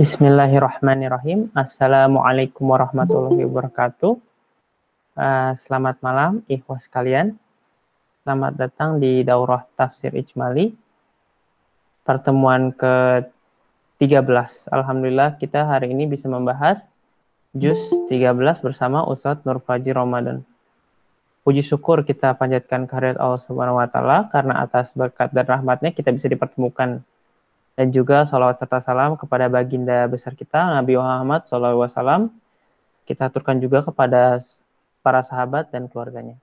Bismillahirrahmanirrahim. Assalamualaikum warahmatullahi wabarakatuh. Uh, selamat malam, ikhwas sekalian. Selamat datang di Daurah Tafsir Ijmali. Pertemuan ke-13. Alhamdulillah kita hari ini bisa membahas Juz 13 bersama Ustadz Nur Faji Ramadan. Puji syukur kita panjatkan kehadirat Allah Subhanahu wa taala karena atas berkat dan rahmatnya kita bisa dipertemukan dan juga salawat serta salam kepada baginda besar kita Nabi Muhammad SAW. Kita aturkan juga kepada para sahabat dan keluarganya.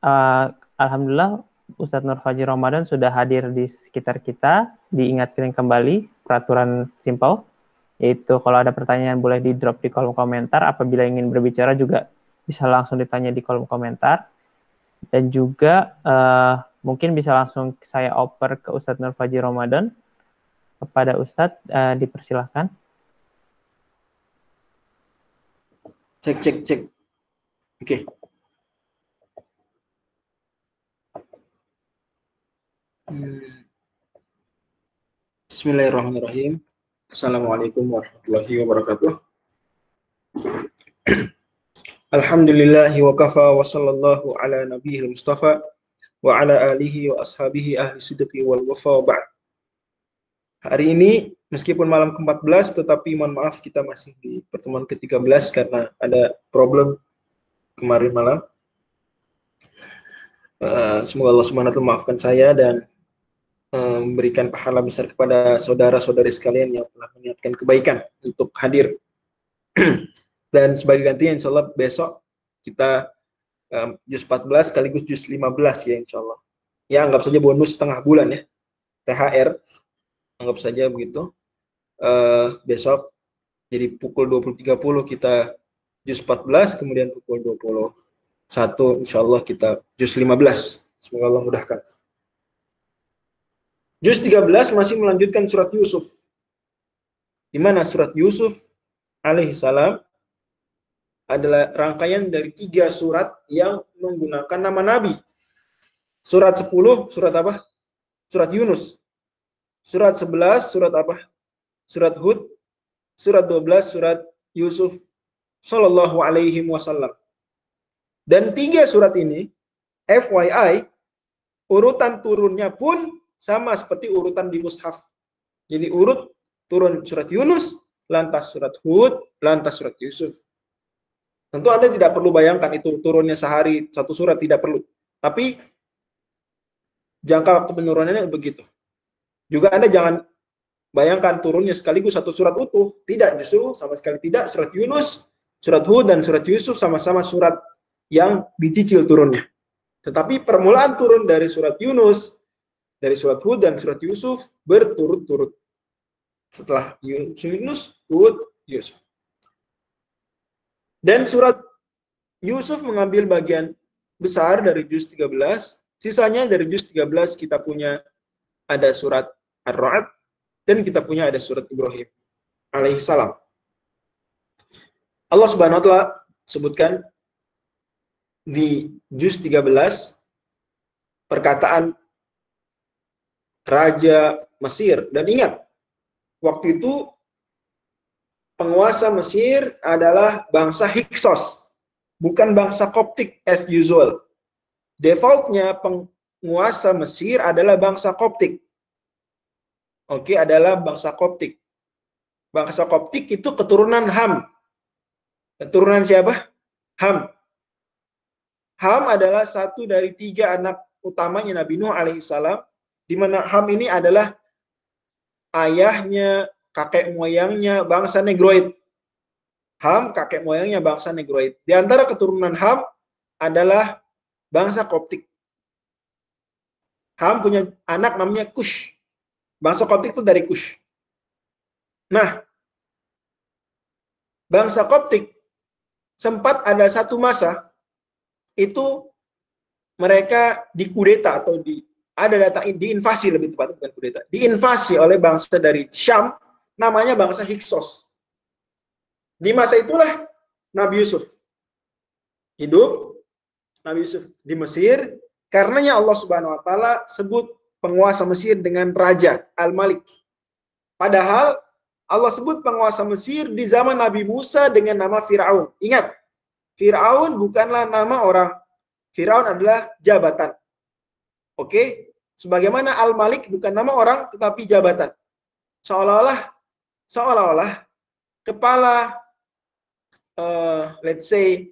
Uh, Alhamdulillah Ustadz Nur Fajri Ramadan sudah hadir di sekitar kita. Diingatkan kembali peraturan simpel, yaitu kalau ada pertanyaan boleh di drop di kolom komentar. Apabila ingin berbicara juga bisa langsung ditanya di kolom komentar. Dan juga uh, Mungkin bisa langsung saya oper ke Ustadz Nur Faji Ramadan. Kepada Ustadz, uh, dipersilahkan. Cek, cek, cek. Oke. Okay. Hmm. Bismillahirrahmanirrahim. Assalamualaikum warahmatullahi wabarakatuh. Alhamdulillahi wa kafa wa sallallahu ala nabiyil mustafa wa ala alihi wa ashabihi ahli sidqi wal wafa ba'd. Hari ini meskipun malam ke-14 tetapi mohon maaf kita masih di pertemuan ke-13 karena ada problem kemarin malam. Uh, semoga Allah Subhanahu wa maafkan saya dan uh, memberikan pahala besar kepada saudara-saudari sekalian yang telah meniatkan kebaikan untuk hadir. dan sebagai gantinya insya Allah besok kita um, juz 14 sekaligus juz 15 ya insya Allah. Ya anggap saja bonus setengah bulan ya. THR anggap saja begitu. Uh, besok jadi pukul 20.30 kita juz 14 kemudian pukul 21 insya Allah kita juz 15. Semoga Allah mudahkan. Juz 13 masih melanjutkan surat Yusuf. Di mana surat Yusuf alaihissalam adalah rangkaian dari tiga surat yang menggunakan nama Nabi. Surat 10, surat apa? Surat Yunus. Surat 11, surat apa? Surat Hud. Surat 12, surat Yusuf Sallallahu Alaihi Wasallam. Dan tiga surat ini, FYI, urutan turunnya pun sama seperti urutan di mushaf. Jadi urut turun surat Yunus, lantas surat Hud, lantas surat Yusuf. Tentu Anda tidak perlu bayangkan itu turunnya sehari satu surat, tidak perlu. Tapi jangka waktu penurunannya begitu. Juga Anda jangan bayangkan turunnya sekaligus satu surat utuh. Tidak, justru sama sekali tidak. Surat Yunus, surat Hud, dan surat Yusuf sama-sama surat yang dicicil turunnya. Tetapi permulaan turun dari surat Yunus, dari surat Hud dan surat Yusuf berturut-turut. Setelah Yunus, Hud, Yusuf. Dan surat Yusuf mengambil bagian besar dari juz 13, sisanya dari juz 13 kita punya ada surat Ar-Ra'd dan kita punya ada surat Ibrahim alaihi salam. Allah Subhanahu wa taala sebutkan di juz 13 perkataan raja Mesir dan ingat waktu itu penguasa Mesir adalah bangsa Hyksos, bukan bangsa Koptik as usual. Defaultnya penguasa Mesir adalah bangsa Koptik. Oke, adalah bangsa Koptik. Bangsa Koptik itu keturunan Ham. Keturunan siapa? Ham. Ham adalah satu dari tiga anak utamanya Nabi Nuh alaihissalam, di mana Ham ini adalah ayahnya kakek moyangnya bangsa Negroid. Ham kakek moyangnya bangsa Negroid. Di antara keturunan Ham adalah bangsa Koptik. Ham punya anak namanya Kush. Bangsa Koptik itu dari Kush. Nah, bangsa Koptik sempat ada satu masa itu mereka dikudeta atau di ada data diinvasi lebih tepat bukan kudeta diinvasi oleh bangsa dari Syam namanya bangsa Hyksos. Di masa itulah Nabi Yusuf hidup, Nabi Yusuf di Mesir, karenanya Allah Subhanahu wa taala sebut penguasa Mesir dengan raja Al-Malik. Padahal Allah sebut penguasa Mesir di zaman Nabi Musa dengan nama Firaun. Ingat, Firaun bukanlah nama orang. Firaun adalah jabatan. Oke? Sebagaimana Al-Malik bukan nama orang tetapi jabatan. Seolah-olah seolah-olah kepala uh, let's say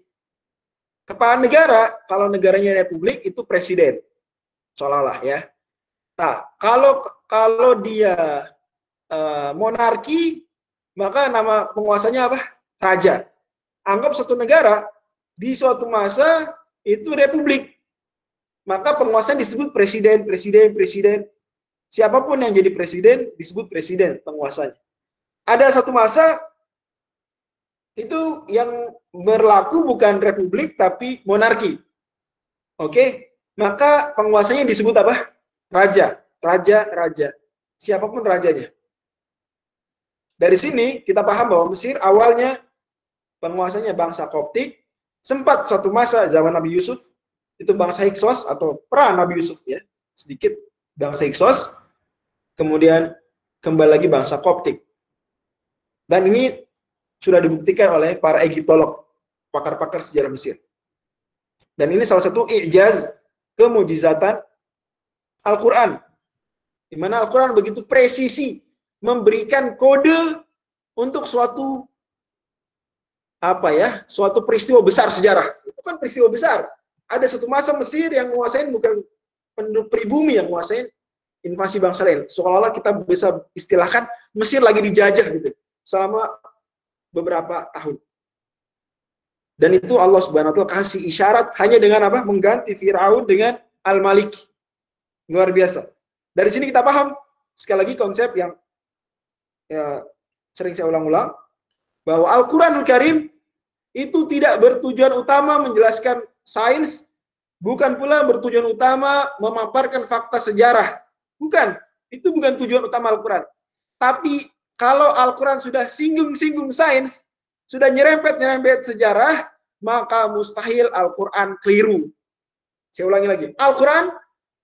kepala negara kalau negaranya republik itu presiden. Seolah-olah ya. Nah, kalau kalau dia uh, monarki, maka nama penguasanya apa? Raja. Anggap satu negara di suatu masa itu republik. Maka penguasanya disebut presiden, presiden, presiden. Siapa pun yang jadi presiden disebut presiden penguasanya. Ada satu masa itu yang berlaku bukan republik tapi monarki. Oke, maka penguasanya disebut apa? raja, raja, raja. Siapa pun rajanya. Dari sini kita paham bahwa Mesir awalnya penguasanya bangsa Koptik, sempat suatu masa zaman Nabi Yusuf, itu bangsa Hiksos atau pra Nabi Yusuf ya, sedikit bangsa Hiksos, kemudian kembali lagi bangsa Koptik. Dan ini sudah dibuktikan oleh para Egiptolog, pakar-pakar sejarah Mesir. Dan ini salah satu ijaz kemujizatan Al-Quran. Di mana Al-Quran begitu presisi memberikan kode untuk suatu apa ya, suatu peristiwa besar sejarah. Itu kan peristiwa besar. Ada satu masa Mesir yang menguasai bukan penduduk pribumi yang menguasai invasi bangsa lain. Seolah-olah kita bisa istilahkan Mesir lagi dijajah gitu selama beberapa tahun. Dan itu Allah Subhanahu wa taala kasih isyarat hanya dengan apa? Mengganti Firaun dengan Al-Malik. Luar biasa. Dari sini kita paham sekali lagi konsep yang ya, sering saya ulang-ulang bahwa Al-Qur'anul Karim itu tidak bertujuan utama menjelaskan sains, bukan pula bertujuan utama memaparkan fakta sejarah. Bukan, itu bukan tujuan utama Al-Qur'an. Tapi kalau Al-Qur'an sudah singgung-singgung sains, sudah nyerempet-nyerempet sejarah, maka mustahil Al-Qur'an keliru. Saya ulangi lagi. Al-Qur'an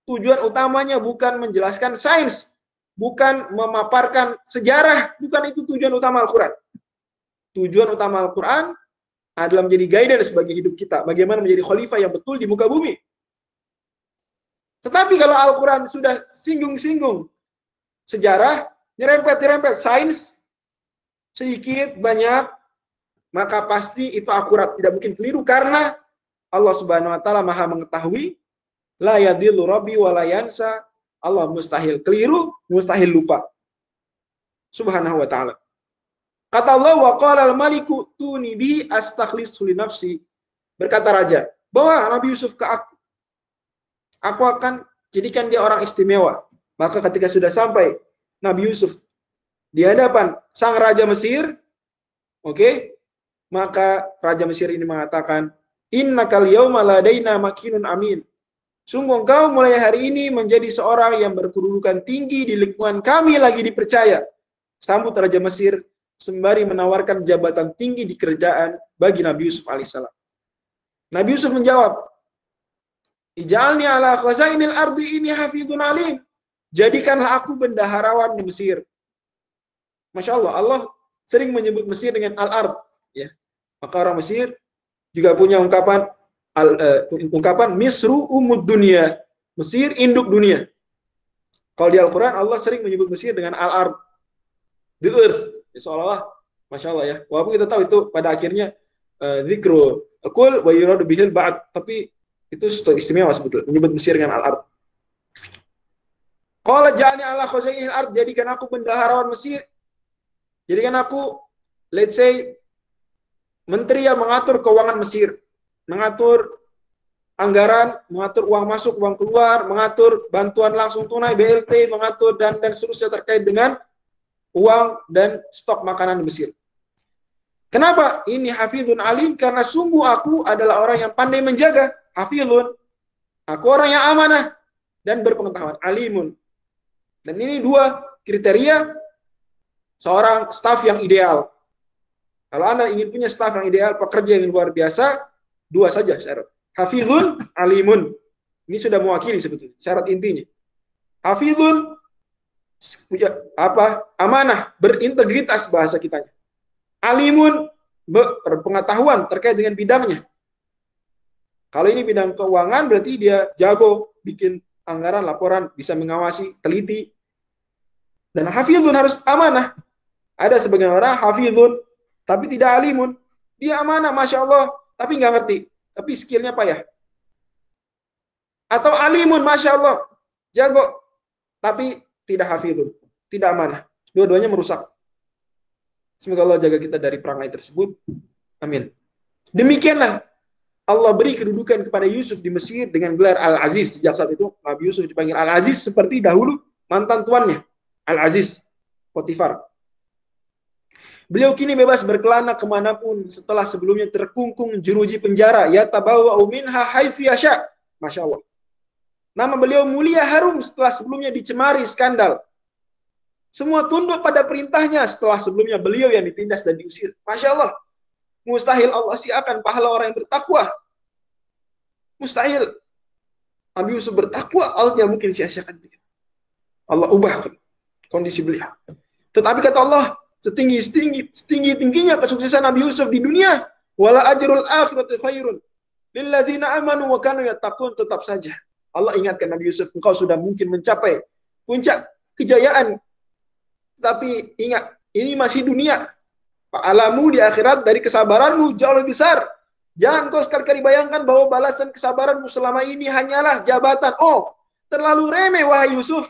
tujuan utamanya bukan menjelaskan sains, bukan memaparkan sejarah, bukan itu tujuan utama Al-Quran. Tujuan utama Al-Quran adalah menjadi guidance bagi hidup kita, bagaimana menjadi khalifah yang betul di muka bumi. Tetapi kalau Al-Quran sudah singgung-singgung sejarah, nyerempet-nyerempet sains, sedikit, banyak, maka pasti itu akurat, tidak mungkin keliru karena Allah Subhanahu wa taala Maha mengetahui La yadillu rabbi wa la yansa. Allah mustahil keliru, mustahil lupa. Subhanahu wa ta'ala. Kata Allah, wa qala al-maliku tuni bi astakhlisu li nafsi. Berkata raja, bawa Nabi Yusuf ke aku. Aku akan jadikan dia orang istimewa. Maka ketika sudah sampai Nabi Yusuf di hadapan sang raja Mesir, oke, okay, maka raja Mesir ini mengatakan, yawma ladaina makinun amin. Sungguh engkau mulai hari ini menjadi seorang yang berkedudukan tinggi di lingkungan kami lagi dipercaya. Sambut Raja Mesir sembari menawarkan jabatan tinggi di kerajaan bagi Nabi Yusuf alaihissalam. Nabi Yusuf menjawab, Ijalni ala khazainil ardi ini hafidhun alim. Jadikanlah aku bendaharawan di Mesir. Masya Allah, Allah sering menyebut Mesir dengan Al-Ard. Ya. Maka orang Mesir juga punya ungkapan al, uh, ungkapan Misru umud dunia, Mesir induk dunia. Kalau di Al-Quran Allah sering menyebut Mesir dengan al-ard, the earth. Ya, seolah-olah, masya Allah ya. Walaupun kita tahu itu pada akhirnya uh, zikru akul wa yuradu bihil ba'd, tapi itu istimewa sebetulnya menyebut Mesir dengan al-ard. Kalau jani Allah khuzainil ard, jadikan aku bendaharawan Mesir. Jadikan aku, let's say, menteri yang mengatur keuangan Mesir mengatur anggaran, mengatur uang masuk, uang keluar, mengatur bantuan langsung tunai BLT, mengatur dan dan seterusnya terkait dengan uang dan stok makanan di Mesir. Kenapa? Ini hafizun alim karena sungguh aku adalah orang yang pandai menjaga. Hafizun. Aku orang yang amanah dan berpengetahuan. Alimun. Dan ini dua kriteria seorang staf yang ideal. Kalau Anda ingin punya staf yang ideal, pekerja yang luar biasa, Dua saja syarat. Hafizun, alimun. Ini sudah mewakili sebetulnya. Syarat intinya. Hafizun, punya apa amanah, berintegritas bahasa kitanya. Alimun berpengetahuan terkait dengan bidangnya. Kalau ini bidang keuangan berarti dia jago bikin anggaran, laporan, bisa mengawasi, teliti. Dan hafizun harus amanah. Ada sebagian orang hafizun tapi tidak alimun. Dia amanah, masya Allah, tapi nggak ngerti. Tapi skillnya payah. Atau alimun, masya Allah, jago, tapi tidak hafidun, tidak amanah. Dua-duanya merusak. Semoga Allah jaga kita dari perangai tersebut. Amin. Demikianlah Allah beri kedudukan kepada Yusuf di Mesir dengan gelar Al-Aziz. Sejak saat itu Nabi Yusuf dipanggil Al-Aziz seperti dahulu mantan tuannya. Al-Aziz. Potifar. Beliau kini bebas berkelana ke mana pun setelah sebelumnya terkungkung jeruji penjara. Ya tabawa minha yasha. Masya Allah. Nama beliau mulia harum setelah sebelumnya dicemari skandal. Semua tunduk pada perintahnya setelah sebelumnya beliau yang ditindas dan diusir. Masya Allah. Mustahil Allah siakan pahala orang yang bertakwa. Mustahil. Nabi Yusuf bertakwa, Allah mungkin sia-siakan. Allah ubah kondisi beliau. Tetapi kata Allah, setinggi setinggi setinggi tingginya kesuksesan Nabi Yusuf di dunia, wala ajrul akhirati khairun lilladzina amanu wa kanu yattaqun tetap saja Allah ingatkan Nabi Yusuf, engkau sudah mungkin mencapai puncak kejayaan. Tapi ingat, ini masih dunia. Alamu di akhirat dari kesabaranmu jauh lebih besar. Jangan kau sekali-kali bayangkan bahwa balasan kesabaranmu selama ini hanyalah jabatan. Oh, terlalu remeh wahai Yusuf.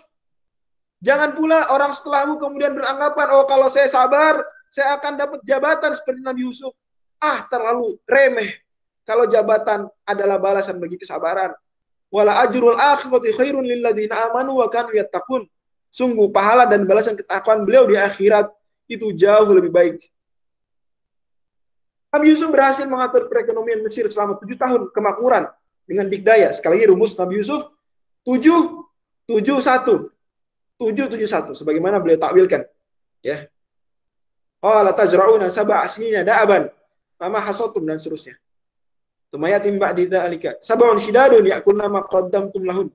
Jangan pula orang setelahmu kemudian beranggapan, oh kalau saya sabar, saya akan dapat jabatan seperti Nabi Yusuf. Ah, terlalu remeh. Kalau jabatan adalah balasan bagi kesabaran wala ajrul akhirati khairun lil ladzina amanu wa kanu yattaqun. Sungguh pahala dan balasan ketakwaan beliau di akhirat itu jauh lebih baik. Nabi Yusuf berhasil mengatur perekonomian Mesir selama tujuh tahun kemakmuran dengan dikdaya. Sekali lagi rumus Nabi Yusuf tujuh tujuh satu tujuh tujuh satu sebagaimana beliau takwilkan. Ya. Qala tazra'una sab'a asnina da'aban mama hasatum dan seterusnya. Tumayatim ba'di dzalika. Sab'un shidadun ya'kulna ma qaddamtum lahun.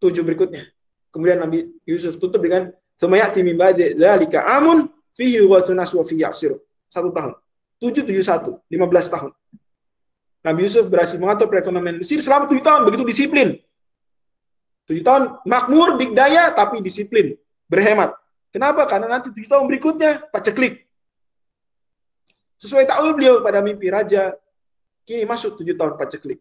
Tujuh berikutnya. Kemudian Nabi Yusuf tutup dengan Tumayati min ba'di dzalika amun fihi wa thunas wa fihi ya'sir. Satu tahun. 771, 15 tahun. Nabi Yusuf berhasil mengatur perekonomian Mesir selama tujuh tahun, begitu disiplin. Tujuh tahun makmur, dikdaya, tapi disiplin, berhemat. Kenapa? Karena nanti tujuh tahun berikutnya paceklik. Sesuai tahu beliau pada mimpi raja, Kini masuk tujuh tahun paceklik.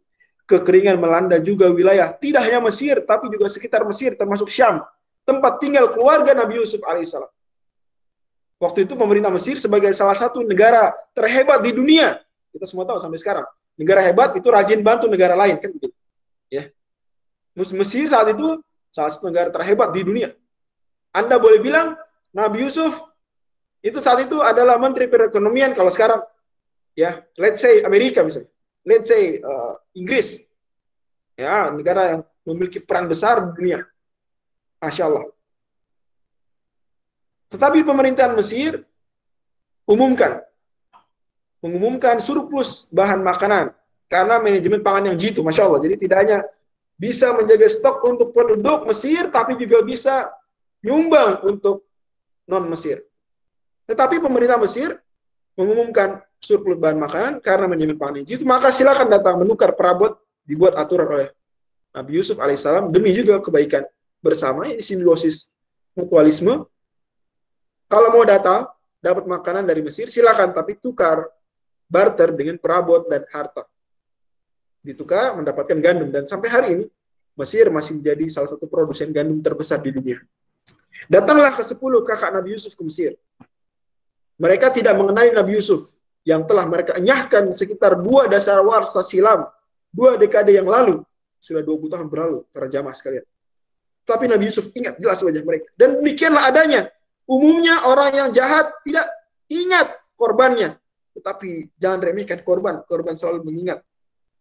Kekeringan melanda juga wilayah, tidak hanya Mesir, tapi juga sekitar Mesir, termasuk Syam, tempat tinggal keluarga Nabi Yusuf alaihissalam. Waktu itu pemerintah Mesir sebagai salah satu negara terhebat di dunia. Kita semua tahu sampai sekarang. Negara hebat itu rajin bantu negara lain kan. Ya. Mesir saat itu salah satu negara terhebat di dunia. Anda boleh bilang Nabi Yusuf itu saat itu adalah menteri perekonomian kalau sekarang ya let's say Amerika misalnya let's say uh, Inggris, ya negara yang memiliki peran besar di dunia, masya Allah. Tetapi pemerintahan Mesir umumkan, mengumumkan surplus bahan makanan karena manajemen pangan yang jitu, masya Allah. Jadi tidak hanya bisa menjaga stok untuk penduduk Mesir, tapi juga bisa nyumbang untuk non Mesir. Tetapi pemerintah Mesir mengumumkan surplus bahan makanan karena manajemen pangan itu maka silakan datang menukar perabot dibuat aturan oleh Nabi Yusuf alaihissalam demi juga kebaikan bersama. Ini simbiosis mutualisme. Kalau mau datang dapat makanan dari Mesir silakan. Tapi tukar barter dengan perabot dan harta ditukar mendapatkan gandum dan sampai hari ini Mesir masih menjadi salah satu produsen gandum terbesar di dunia datanglah ke sepuluh kakak Nabi Yusuf ke Mesir mereka tidak mengenali Nabi Yusuf yang telah mereka enyahkan sekitar dua dasar warsa silam, dua dekade yang lalu. Sudah 20 tahun berlalu, para jamaah sekalian. Tapi Nabi Yusuf ingat jelas wajah mereka. Dan demikianlah adanya. Umumnya orang yang jahat tidak ingat korbannya. Tetapi jangan remehkan korban. Korban selalu mengingat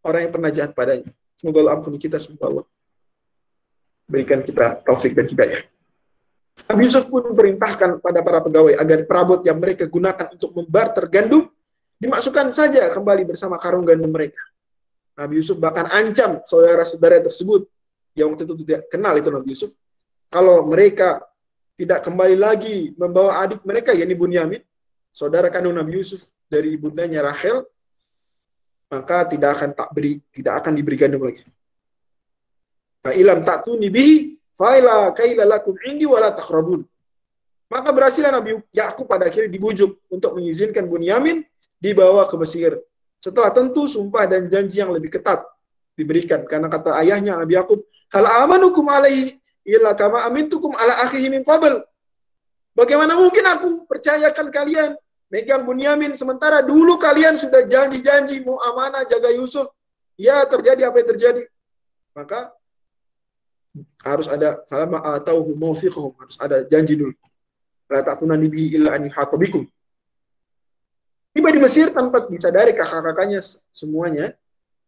orang yang pernah jahat padanya. Semoga Allah ampuni kita, semoga Allah berikan kita taufik dan hidayah. Nabi Yusuf pun perintahkan pada para pegawai agar perabot yang mereka gunakan untuk membarter gandum dimasukkan saja kembali bersama karung gandum mereka. Nabi Yusuf bahkan ancam saudara-saudara tersebut yang waktu itu tidak kenal itu Nabi Yusuf. Kalau mereka tidak kembali lagi membawa adik mereka yakni Bunyamin, saudara kandung Nabi Yusuf dari ibundanya Rachel, maka tidak akan tak beri tidak akan diberi gandum lagi. Fa ilam ta'tuni bihi faila kaila lakum indi wala taqrabun. Maka berhasillah Nabi Yakub pada akhirnya dibujuk untuk mengizinkan Bunyamin dibawa ke Mesir. Setelah tentu sumpah dan janji yang lebih ketat diberikan karena kata ayahnya Nabi Yakub, "Hal amanukum alaihi illa kama amintukum ala akhihi min qabl." Bagaimana mungkin aku percayakan kalian megang Bunyamin sementara dulu kalian sudah janji-janji mau amanah jaga Yusuf. Ya, terjadi apa yang terjadi. Maka harus ada falama atau mawfiqhum harus ada janji dulu. La ta'tuna nabi illa an yuhaqabikum. Tiba di Mesir tanpa disadari kakak-kakaknya semuanya,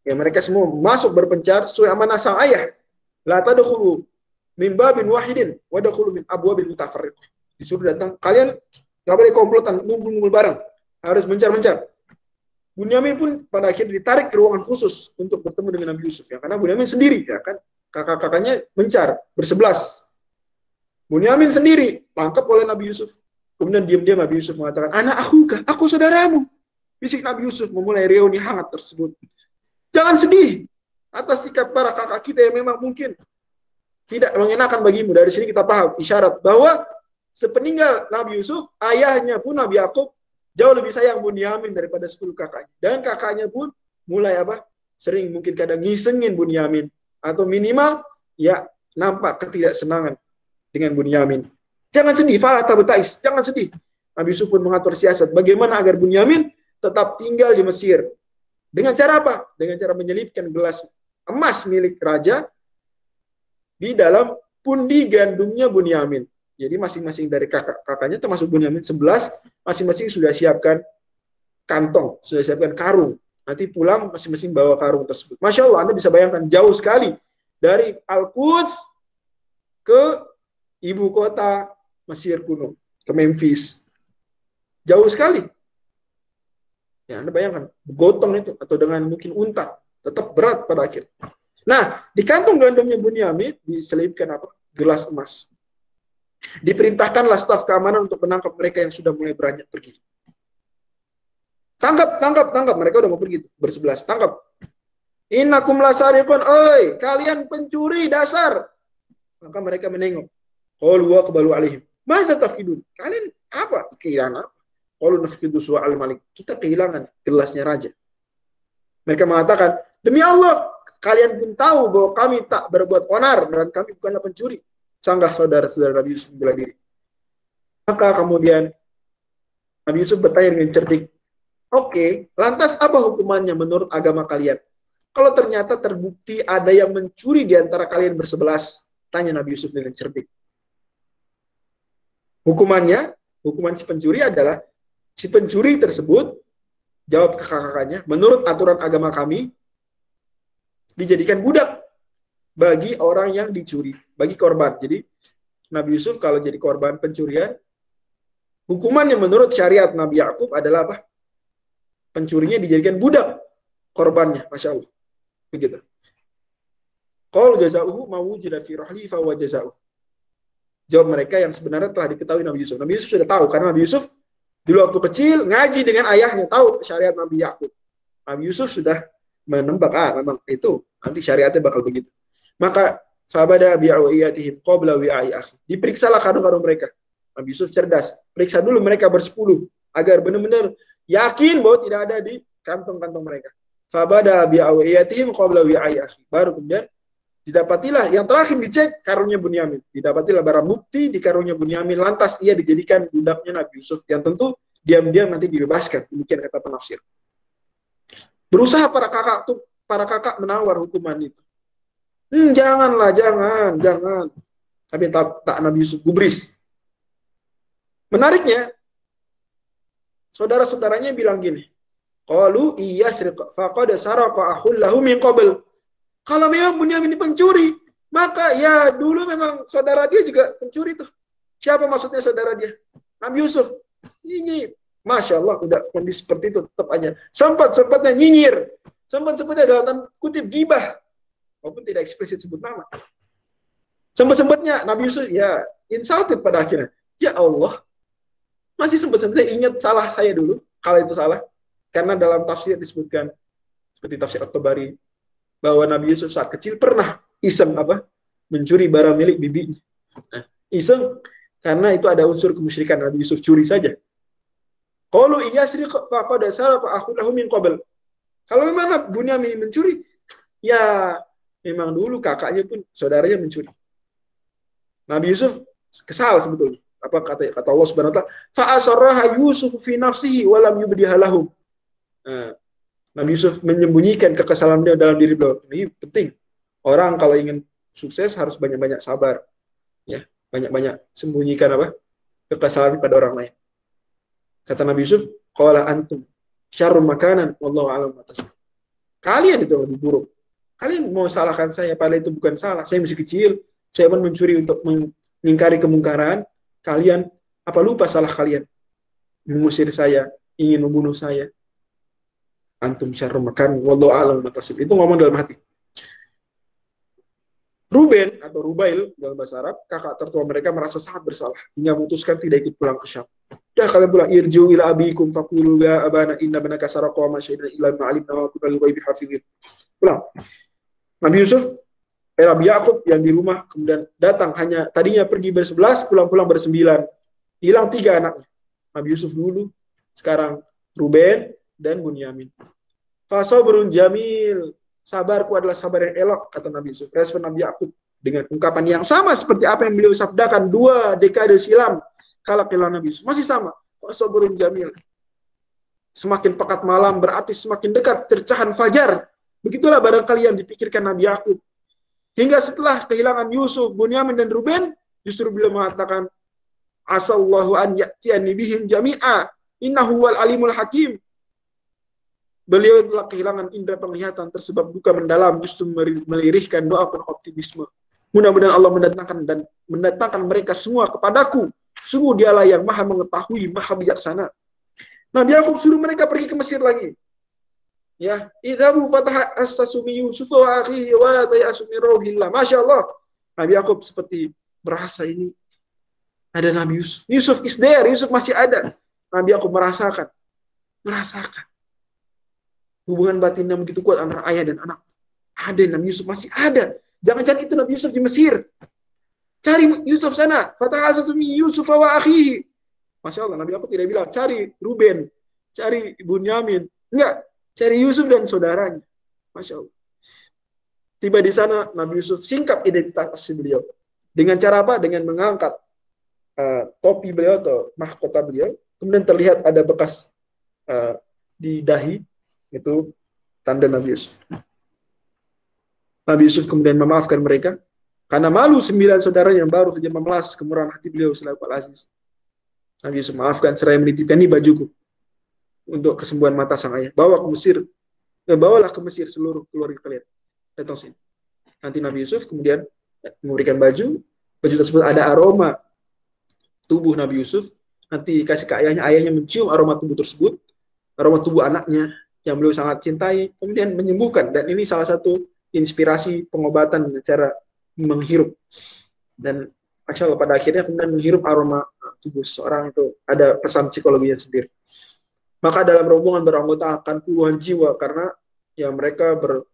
ya mereka semua masuk berpencar sesuai amanah sang ayah. La tadkhulu min babin wahidin wa dakhulu min abwabin mutafarriqah. Disuruh datang, kalian nggak boleh komplotan, ngumpul-ngumpul bareng. Harus mencar-mencar. Bunyamin pun pada akhirnya ditarik ke ruangan khusus untuk bertemu dengan Nabi Yusuf ya karena Bunyamin sendiri ya kan kakak-kakaknya mencar bersebelas Bunyamin sendiri tangkap oleh Nabi Yusuf Kemudian diam-diam Nabi Yusuf mengatakan, anak aku? Aku saudaramu. Bisik Nabi Yusuf memulai reuni hangat tersebut. Jangan sedih atas sikap para kakak kita yang memang mungkin tidak mengenakan bagimu. Dari sini kita paham isyarat bahwa sepeninggal Nabi Yusuf, ayahnya pun Nabi Yakub jauh lebih sayang Bunyamin daripada sepuluh kakaknya. Dan kakaknya pun mulai apa? Sering mungkin kadang ngisengin Bunyamin atau minimal ya nampak ketidaksenangan dengan Bunyamin. Jangan sedih, falah tabetais, jangan sedih. Nabi Yusuf pun mengatur siasat bagaimana agar Bunyamin tetap tinggal di Mesir. Dengan cara apa? Dengan cara menyelipkan gelas emas milik raja di dalam pundi gandumnya Bunyamin. Jadi masing-masing dari kakak kakaknya termasuk Bunyamin 11, masing-masing sudah siapkan kantong, sudah siapkan karung. Nanti pulang masing-masing bawa karung tersebut. Masya Allah, Anda bisa bayangkan jauh sekali dari Al-Quds ke ibu kota Mesir kuno, ke Memphis. Jauh sekali. Ya, Anda bayangkan, gotong itu, atau dengan mungkin unta, tetap berat pada akhir. Nah, di kantong gandumnya Bunyamin diselipkan apa? Gelas emas. Diperintahkanlah staf keamanan untuk menangkap mereka yang sudah mulai beranjak pergi. Tangkap, tangkap, tangkap. Mereka udah mau pergi bersebelas. Tangkap. Innakum lasariqun. Oi, kalian pencuri dasar. Maka mereka menengok. Qalu wa qabalu alaihim. Masa tafkidun? Kalian apa? Kehilangan apa? Qalu nafkidu su'al malik. Kita kehilangan gelasnya raja. Mereka mengatakan, demi Allah, kalian pun tahu bahwa kami tak berbuat onar dan kami bukanlah pencuri. Sanggah saudara-saudara Nabi Yusuf bela diri. Maka kemudian Nabi Yusuf bertanya dengan cerdik, Oke, lantas apa hukumannya menurut agama kalian? Kalau ternyata terbukti ada yang mencuri di antara kalian bersebelas, tanya Nabi Yusuf dengan cerdik. Hukumannya, hukuman si pencuri adalah si pencuri tersebut jawab kakak-kakaknya, menurut aturan agama kami dijadikan budak bagi orang yang dicuri, bagi korban. Jadi Nabi Yusuf kalau jadi korban pencurian, hukumannya menurut syariat Nabi Yakub adalah apa? Pencurinya dijadikan budak korbannya, masya Allah. Begitu. Kalau jazauhu mau fi rahli fa jazauhu jawab mereka yang sebenarnya telah diketahui Nabi Yusuf. Nabi Yusuf sudah tahu karena Nabi Yusuf dulu waktu kecil ngaji dengan ayahnya tahu syariat Nabi Yakub. Nabi Yusuf sudah menembak ah memang itu nanti syariatnya bakal begitu. Maka fabada bi'awiyatihim qabla wi'ai akhi. Diperiksalah karung-karung mereka. Nabi Yusuf cerdas. Periksa dulu mereka bersepuluh agar benar-benar yakin bahwa tidak ada di kantong-kantong mereka. Fabada bi'awiyatihim qabla wi'ai akhi. Baru kemudian Didapatilah yang terakhir dicek karungnya Bunyamin. Didapatilah barang bukti di karungnya Bunyamin. Lantas ia dijadikan budaknya Nabi Yusuf yang tentu diam-diam nanti dibebaskan. Demikian kata penafsir. Berusaha para kakak tuh para kakak menawar hukuman itu. Hmm, janganlah, jangan, jangan. Tapi tak, tak Nabi Yusuf gubris. Menariknya, saudara-saudaranya bilang gini, Qalu iya faqad saraqa akhul lahu min qabl. Kalau memang Bunyamin ini pencuri, maka ya dulu memang saudara dia juga pencuri tuh. Siapa maksudnya saudara dia? Nabi Yusuf. Ini Masya Allah, udah kondisi seperti itu tetap aja. Sempat-sempatnya nyinyir. Sempat-sempatnya dalam kutip gibah. Walaupun tidak eksplisit sebut nama. Sempat-sempatnya Nabi Yusuf ya insulted pada akhirnya. Ya Allah, masih sempat-sempatnya ingat salah saya dulu, kalau itu salah. Karena dalam tafsir disebutkan, seperti tafsir At-Tabari, bahwa Nabi Yusuf saat kecil pernah iseng apa? Mencuri barang milik bibinya. Nah, iseng karena itu ada unsur kemusyrikan Nabi Yusuf curi saja. Kalau iya sri faqad salah aku lahu min qabl. Kalau memang Bunyamin mencuri, ya memang dulu kakaknya pun saudaranya mencuri. Nabi Yusuf kesal sebetulnya. Apa kata kata Allah Subhanahu wa taala? Fa Yusuf fi nafsihi wa lam. Nah, Nabi Yusuf menyembunyikan kekesalan beliau dalam diri beliau. Ini penting. Orang kalau ingin sukses harus banyak-banyak sabar. Ya, banyak-banyak sembunyikan apa? kekesalan pada orang lain. Kata Nabi Yusuf, qala antum syarrun makanan wallahu a'lam Kalian itu lebih buruk. Kalian mau salahkan saya padahal itu bukan salah. Saya masih kecil, saya pun mencuri untuk mengingkari kemungkaran. Kalian apa lupa salah kalian? Mengusir saya, ingin membunuh saya. Antum syarrun makan wallahu a'lam Itu ngomong dalam hati. Ruben atau Rubail dalam bahasa Arab, kakak tertua mereka merasa sangat bersalah hingga memutuskan tidak ikut pulang ke Syam. Dah kalian pulang irju ila abikum faqulu ya abana inna banaka saraqa wa ma illa ma wa ghaibi. Pulang. Nabi Yusuf eh, Nabi Yakub yang di rumah kemudian datang hanya tadinya pergi bersebelas pulang-pulang bersembilan. Hilang tiga anaknya. Nabi Yusuf dulu, sekarang Ruben dan Bunyamin. Fasobrun jamil sabarku adalah sabar yang elok, kata Nabi Yusuf. Respon Nabi Yakub dengan ungkapan yang sama seperti apa yang beliau sabdakan dua dekade silam kala kala Nabi Yusuf. Masih sama. Sabarun jamil. Semakin pekat malam berarti semakin dekat tercahan fajar. Begitulah barangkali yang dipikirkan Nabi Yakub. Hingga setelah kehilangan Yusuf, Bunyamin, dan Ruben, justru beliau mengatakan, Asallahu an ya'tiyani bihim jami'a. Innahu wal alimul hakim. Beliau telah kehilangan indera penglihatan tersebab duka mendalam justru melirihkan doa penuh optimisme. Mudah-mudahan Allah mendatangkan dan mendatangkan mereka semua kepadaku. Sungguh dialah yang maha mengetahui, maha bijaksana. Nabi Yakub suruh mereka pergi ke Mesir lagi. Ya, idhabu fatah as-sasumi Yusuf wa akhihi wa la tayasu rohillah. Masya Allah. Nabi Yakub seperti berasa ini ada Nabi Yusuf. Yusuf is there, Yusuf masih ada. Nabi Yakub merasakan. Merasakan hubungan batin yang begitu kuat antara ayah dan anak. Ada Nabi Yusuf masih ada. Jangan-jangan itu Nabi Yusuf di Mesir. Cari Yusuf sana. Fatahasasumi Yusuf wa akhihi. Masya Allah, Nabi aku tidak bilang, cari Ruben, cari Bunyamin. Enggak, cari Yusuf dan saudaranya. Masya Allah. Tiba di sana, Nabi Yusuf singkap identitas asli beliau. Dengan cara apa? Dengan mengangkat uh, topi beliau atau mahkota beliau. Kemudian terlihat ada bekas uh, di dahi itu tanda Nabi Yusuf. Nabi Yusuf kemudian memaafkan mereka karena malu sembilan saudara yang baru saja memelas kemurahan hati beliau selaku Al-Aziz. Nabi Yusuf maafkan seraya menitipkan ini bajuku untuk kesembuhan mata sang ayah. Bawa ke Mesir. Eh, bawalah ke Mesir seluruh keluarga kalian. Datang sini. Nanti Nabi Yusuf kemudian memberikan baju. Baju tersebut ada aroma tubuh Nabi Yusuf. Nanti dikasih ke ayahnya. Ayahnya mencium aroma tubuh tersebut. Aroma tubuh anaknya yang beliau sangat cintai, kemudian menyembuhkan. Dan ini salah satu inspirasi pengobatan dengan cara menghirup. Dan Masya Allah, pada akhirnya kemudian menghirup aroma tubuh seseorang itu ada pesan psikologinya sendiri. Maka dalam rombongan beranggota akan puluhan jiwa karena ya mereka ber,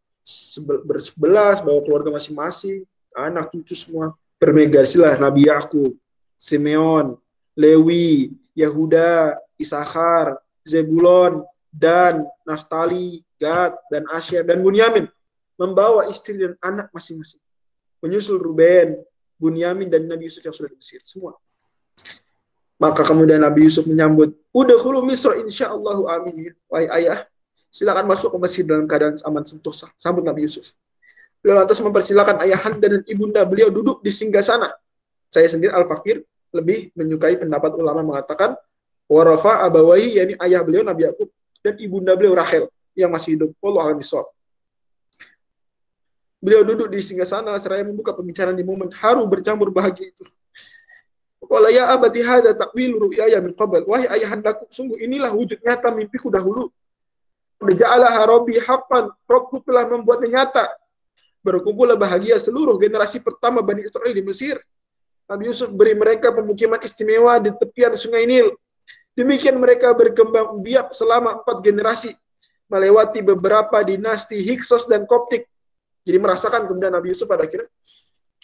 bersebelas bawa keluarga masing-masing, anak cucu semua bermegasilah Nabi Yakub, Simeon, Lewi, Yahuda, Isahar, Zebulon, dan Naftali, Gad, dan Asyar, dan Bunyamin membawa istri dan anak masing-masing. Menyusul Ruben, Bunyamin, dan Nabi Yusuf yang sudah di Mesir. Semua. Maka kemudian Nabi Yusuf menyambut, Udah hulu Misra Allah amin. Wahai ayah, silakan masuk ke Mesir dalam keadaan aman sentosa. Sambut Nabi Yusuf. Beliau lantas mempersilakan ayahanda dan ibunda beliau duduk di singgah sana. Saya sendiri Al-Fakir lebih menyukai pendapat ulama mengatakan warafa abawahi yakni ayah beliau Nabi Yakub dan ibunda beliau Rachel yang masih hidup. Allah alam Beliau duduk di singgah sana seraya membuka pembicaraan di momen haru bercampur bahagia itu. Qala ya abati hadza ta'wil ru'yaya min qabl. Wahai ayahandaku, sungguh inilah wujud nyata mimpiku dahulu. Ja'alaha rabbi haqqan. Rabbku telah membuatnya nyata. Berkumpullah bahagia seluruh generasi pertama Bani Israel di Mesir. Nabi Yusuf beri mereka pemukiman istimewa di tepian sungai Nil. Demikian mereka berkembang biak selama empat generasi, melewati beberapa dinasti Hiksos dan Koptik. Jadi merasakan kemudian Nabi Yusuf pada akhirnya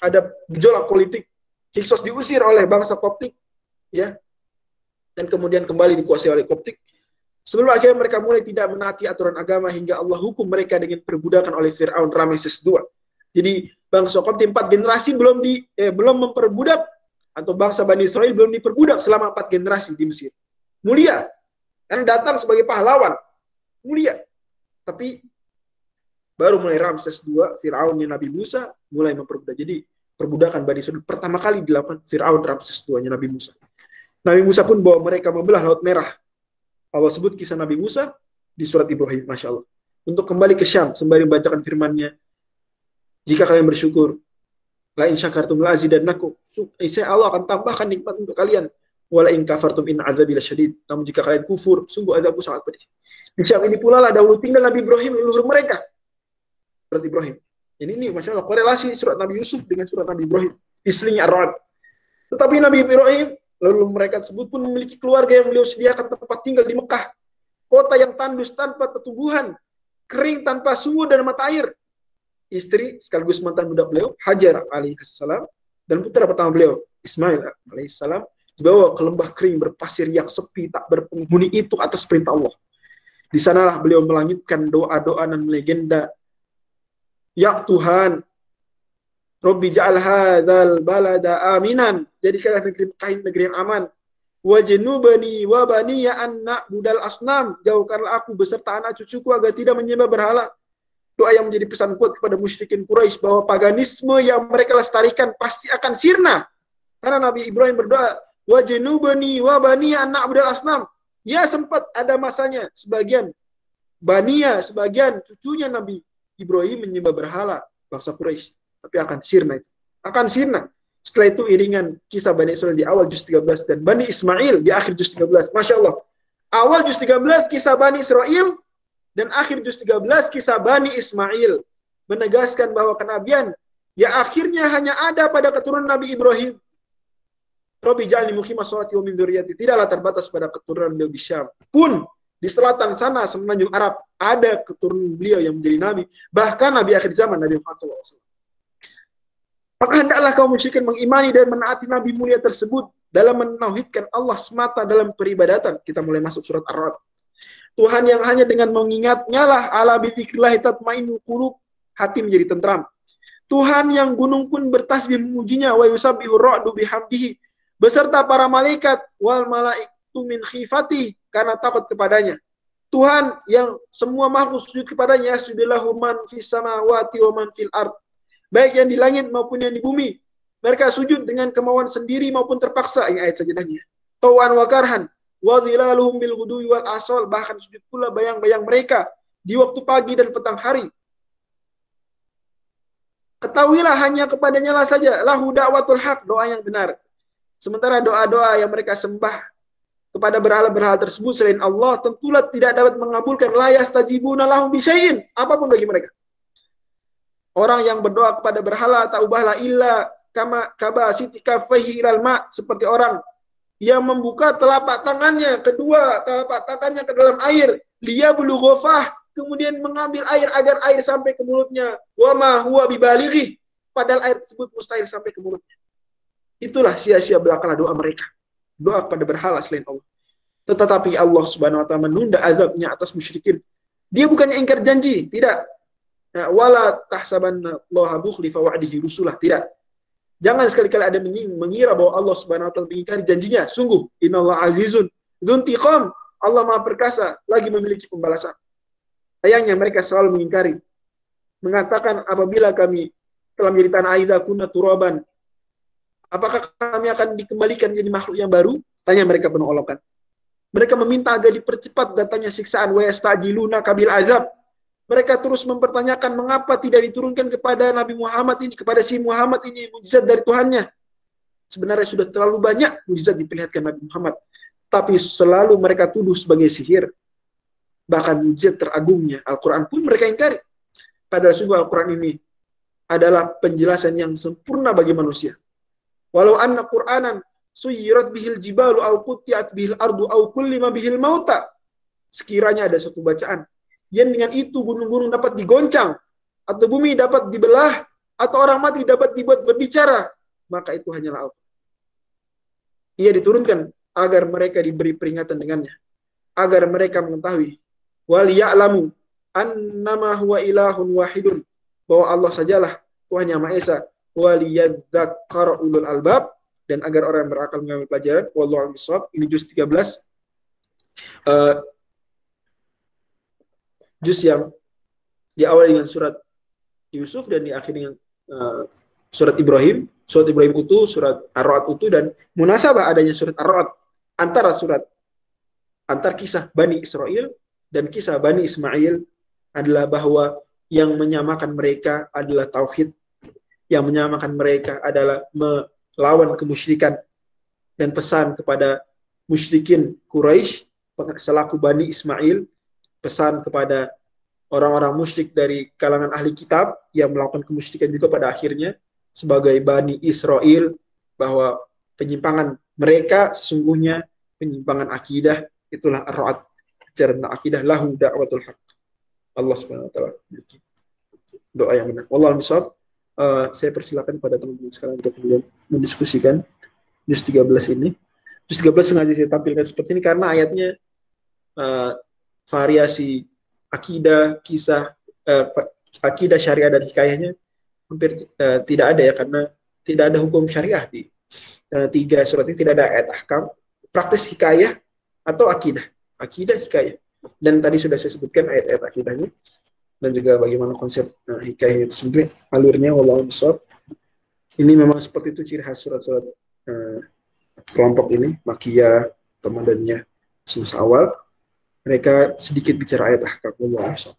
ada gejolak politik. Hiksos diusir oleh bangsa Koptik, ya, dan kemudian kembali dikuasai oleh Koptik. Sebelum akhirnya mereka mulai tidak menaati aturan agama hingga Allah hukum mereka dengan perbudakan oleh Fir'aun Rameses II. Jadi bangsa Kopti empat generasi belum di eh, belum memperbudak atau bangsa Bani Israel belum diperbudak selama empat generasi di Mesir. Mulia. Karena datang sebagai pahlawan. Mulia. Tapi baru mulai Ramses II, Fir'aunnya Nabi Musa mulai memperbudak. Jadi perbudakan Bani Israel pertama kali dilakukan Fir'aun Ramses II-nya Nabi Musa. Nabi Musa pun bawa mereka membelah Laut Merah Allah sebut kisah Nabi Musa di surat Ibrahim, Masya Allah. Untuk kembali ke Syam, sembari membacakan firmannya, jika kalian bersyukur, la in syakartum la azidannakum. Saya Allah akan tambahkan nikmat untuk kalian. Wala in kafartum in azabil syadid. Namun jika kalian kufur, sungguh azabku sangat pedih. Di Syam ini pula lah dahulu tinggal Nabi Ibrahim leluhur mereka. Surat Ibrahim. Ini ini Masya Allah, korelasi surat Nabi Yusuf dengan surat Nabi Ibrahim. Istrinya Ar-Ra'd. Tetapi Nabi Ibrahim Lalu mereka tersebut pun memiliki keluarga yang beliau sediakan tempat tinggal di Mekah. Kota yang tandus tanpa tetumbuhan, kering tanpa sumur dan mata air. Istri sekaligus mantan budak beliau, Hajar alaihissalam, dan putra pertama beliau, Ismail alaihissalam, dibawa ke lembah kering berpasir yang sepi, tak berpenghuni itu atas perintah Allah. Di sanalah beliau melangitkan doa-doa dan legenda. Ya Tuhan, Robbi ja'al hadzal balada aminan. Jadikanlah negeri Mekah negeri yang aman. Wa janubani wa bani ya anak budal asnam. Jauhkanlah aku beserta anak cucuku agar tidak menyembah berhala. Doa yang menjadi pesan kuat kepada musyrikin Quraisy bahwa paganisme yang mereka lestarikan pasti akan sirna. Karena Nabi Ibrahim berdoa, wa janubani wa bani ya anak budal asnam. Ya sempat ada masanya sebagian Bania, sebagian cucunya Nabi Ibrahim menyembah berhala bangsa Quraisy tapi akan sirna itu. Akan sirna. Setelah itu iringan kisah Bani Israel di awal juz 13 dan Bani Ismail di akhir juz 13. Masya Allah. Awal juz 13 kisah Bani Israel dan akhir juz 13 kisah Bani Ismail menegaskan bahwa kenabian ya akhirnya hanya ada pada keturunan Nabi Ibrahim. Robi jalni mukhimah salati wa min Tidaklah terbatas pada keturunan di Syam. Pun di selatan sana semenanjung Arab ada keturunan beliau yang menjadi nabi. Bahkan nabi akhir zaman Nabi Muhammad SAW. Maka hendaklah kaum musyrikin mengimani dan menaati Nabi mulia tersebut dalam menauhidkan Allah semata dalam peribadatan. Kita mulai masuk surat Ar-Ra'd. Tuhan yang hanya dengan mengingatnya lah ala bidzikrillah tatma'innul qulub, hati menjadi tentram. Tuhan yang gunung pun bertasbih memujinya wa yusabbihu ra'du bihamdihi beserta para malaikat wal malaikatu min khifati karena takut kepadanya. Tuhan yang semua makhluk sujud kepadanya, sujudillahu man fis samawati wa man fil ard baik yang di langit maupun yang di bumi. Mereka sujud dengan kemauan sendiri maupun terpaksa. Ini ayat sajadahnya. Tawan wa karhan. Wa dhilaluhum bil gudui wal asal. Bahkan sujud pula bayang-bayang mereka di waktu pagi dan petang hari. Ketahuilah hanya kepadanya lah saja. Lahu da'watul haq. Doa yang benar. Sementara doa-doa yang mereka sembah kepada berhala-berhala tersebut selain Allah tentulah tidak dapat mengabulkan layas tajibuna lahum bisyai'in apa pun bagi mereka. Orang yang berdoa kepada berhala tak ubahlah illa kama kaba sitika ilal ma seperti orang yang membuka telapak tangannya kedua telapak tangannya ke dalam air liya bulu ghafah kemudian mengambil air agar air sampai ke mulutnya. Wa ma huwa bibalighi padahal air tersebut mustahil sampai ke mulutnya. Itulah sia-sia belakalah doa mereka doa kepada berhala selain Allah tetapi Allah Subhanahu wa taala menunda azabnya atas musyrikin dia bukan ingkar janji tidak Ya, wala tahsabanna Allah bukhlifa wa'dihi rusulah. Tidak. Jangan sekali-kali ada mengira bahwa Allah Subhanahu wa taala mengingkari janjinya. Sungguh, innallaha azizun dzuntiqam. Allah Maha perkasa, lagi memiliki pembalasan. Sayangnya mereka selalu mengingkari. Mengatakan apabila kami telah menjadi tanah aida kuna turaban, apakah kami akan dikembalikan menjadi makhluk yang baru? Tanya mereka penuh olokan. Mereka meminta agar dipercepat datangnya siksaan wa kabil azab mereka terus mempertanyakan mengapa tidak diturunkan kepada Nabi Muhammad ini, kepada si Muhammad ini mujizat dari Tuhannya. Sebenarnya sudah terlalu banyak mujizat diperlihatkan Nabi Muhammad. Tapi selalu mereka tuduh sebagai sihir. Bahkan mujizat teragungnya Al-Quran pun mereka ingkari. Padahal sungguh Al-Quran ini adalah penjelasan yang sempurna bagi manusia. Walau anna Qur'anan suyirat bihil jibalu au kutiat bihil ardu au kullima bihil mauta. Sekiranya ada satu bacaan yang dengan itu gunung-gunung dapat digoncang atau bumi dapat dibelah atau orang mati dapat dibuat berbicara, maka itu hanyalah Al-Quran. Ia diturunkan agar mereka diberi peringatan dengannya, agar mereka mengetahui wal ya'lamu annama huwa ilahun wahidun bahwa Allah sajalah Tuhan yang Maha Esa waliyadzakar ulul albab. Dan agar orang yang berakal mengambil pelajaran wallahu a'lam ini juz 13 uh, eh, juz yang diawali dengan surat Yusuf dan diakhiri dengan uh, surat Ibrahim. Surat Ibrahim itu surat Ar-Ra'd itu dan munasabah adanya surat Ar-Ra'd antara surat antar kisah Bani Israel dan kisah Bani Ismail adalah bahwa yang menyamakan mereka adalah tauhid, yang menyamakan mereka adalah melawan kemusyrikan dan pesan kepada musyrikin Quraisy selaku Bani Ismail pesan kepada orang-orang musyrik dari kalangan ahli kitab yang melakukan kemusyrikan juga pada akhirnya sebagai Bani Israel bahwa penyimpangan mereka sesungguhnya penyimpangan akidah itulah ar-ra'ad cara tentang akidah lahu da'watul haq. Allah Subhanahu wa taala. Doa yang benar. Wallahu uh, saya persilakan pada teman-teman sekalian untuk kemudian mendiskusikan juz 13 ini. Juz 13 sengaja saya tampilkan seperti ini karena ayatnya uh, variasi akidah, kisah uh, akidah syariah dan hikayahnya hampir uh, tidak ada ya karena tidak ada hukum syariah di uh, tiga surat ini. Tidak ada ayat ahkam praktis hikayah atau akidah. Akidah hikayah. Dan tadi sudah saya sebutkan ayat-ayat akidahnya dan juga bagaimana konsep uh, hikayah itu sendiri alurnya walau besar ini memang seperti itu ciri khas surat-surat uh, kelompok ini makia teman dannya semasa awal. Mereka sedikit bicara ayat ahkam walau besar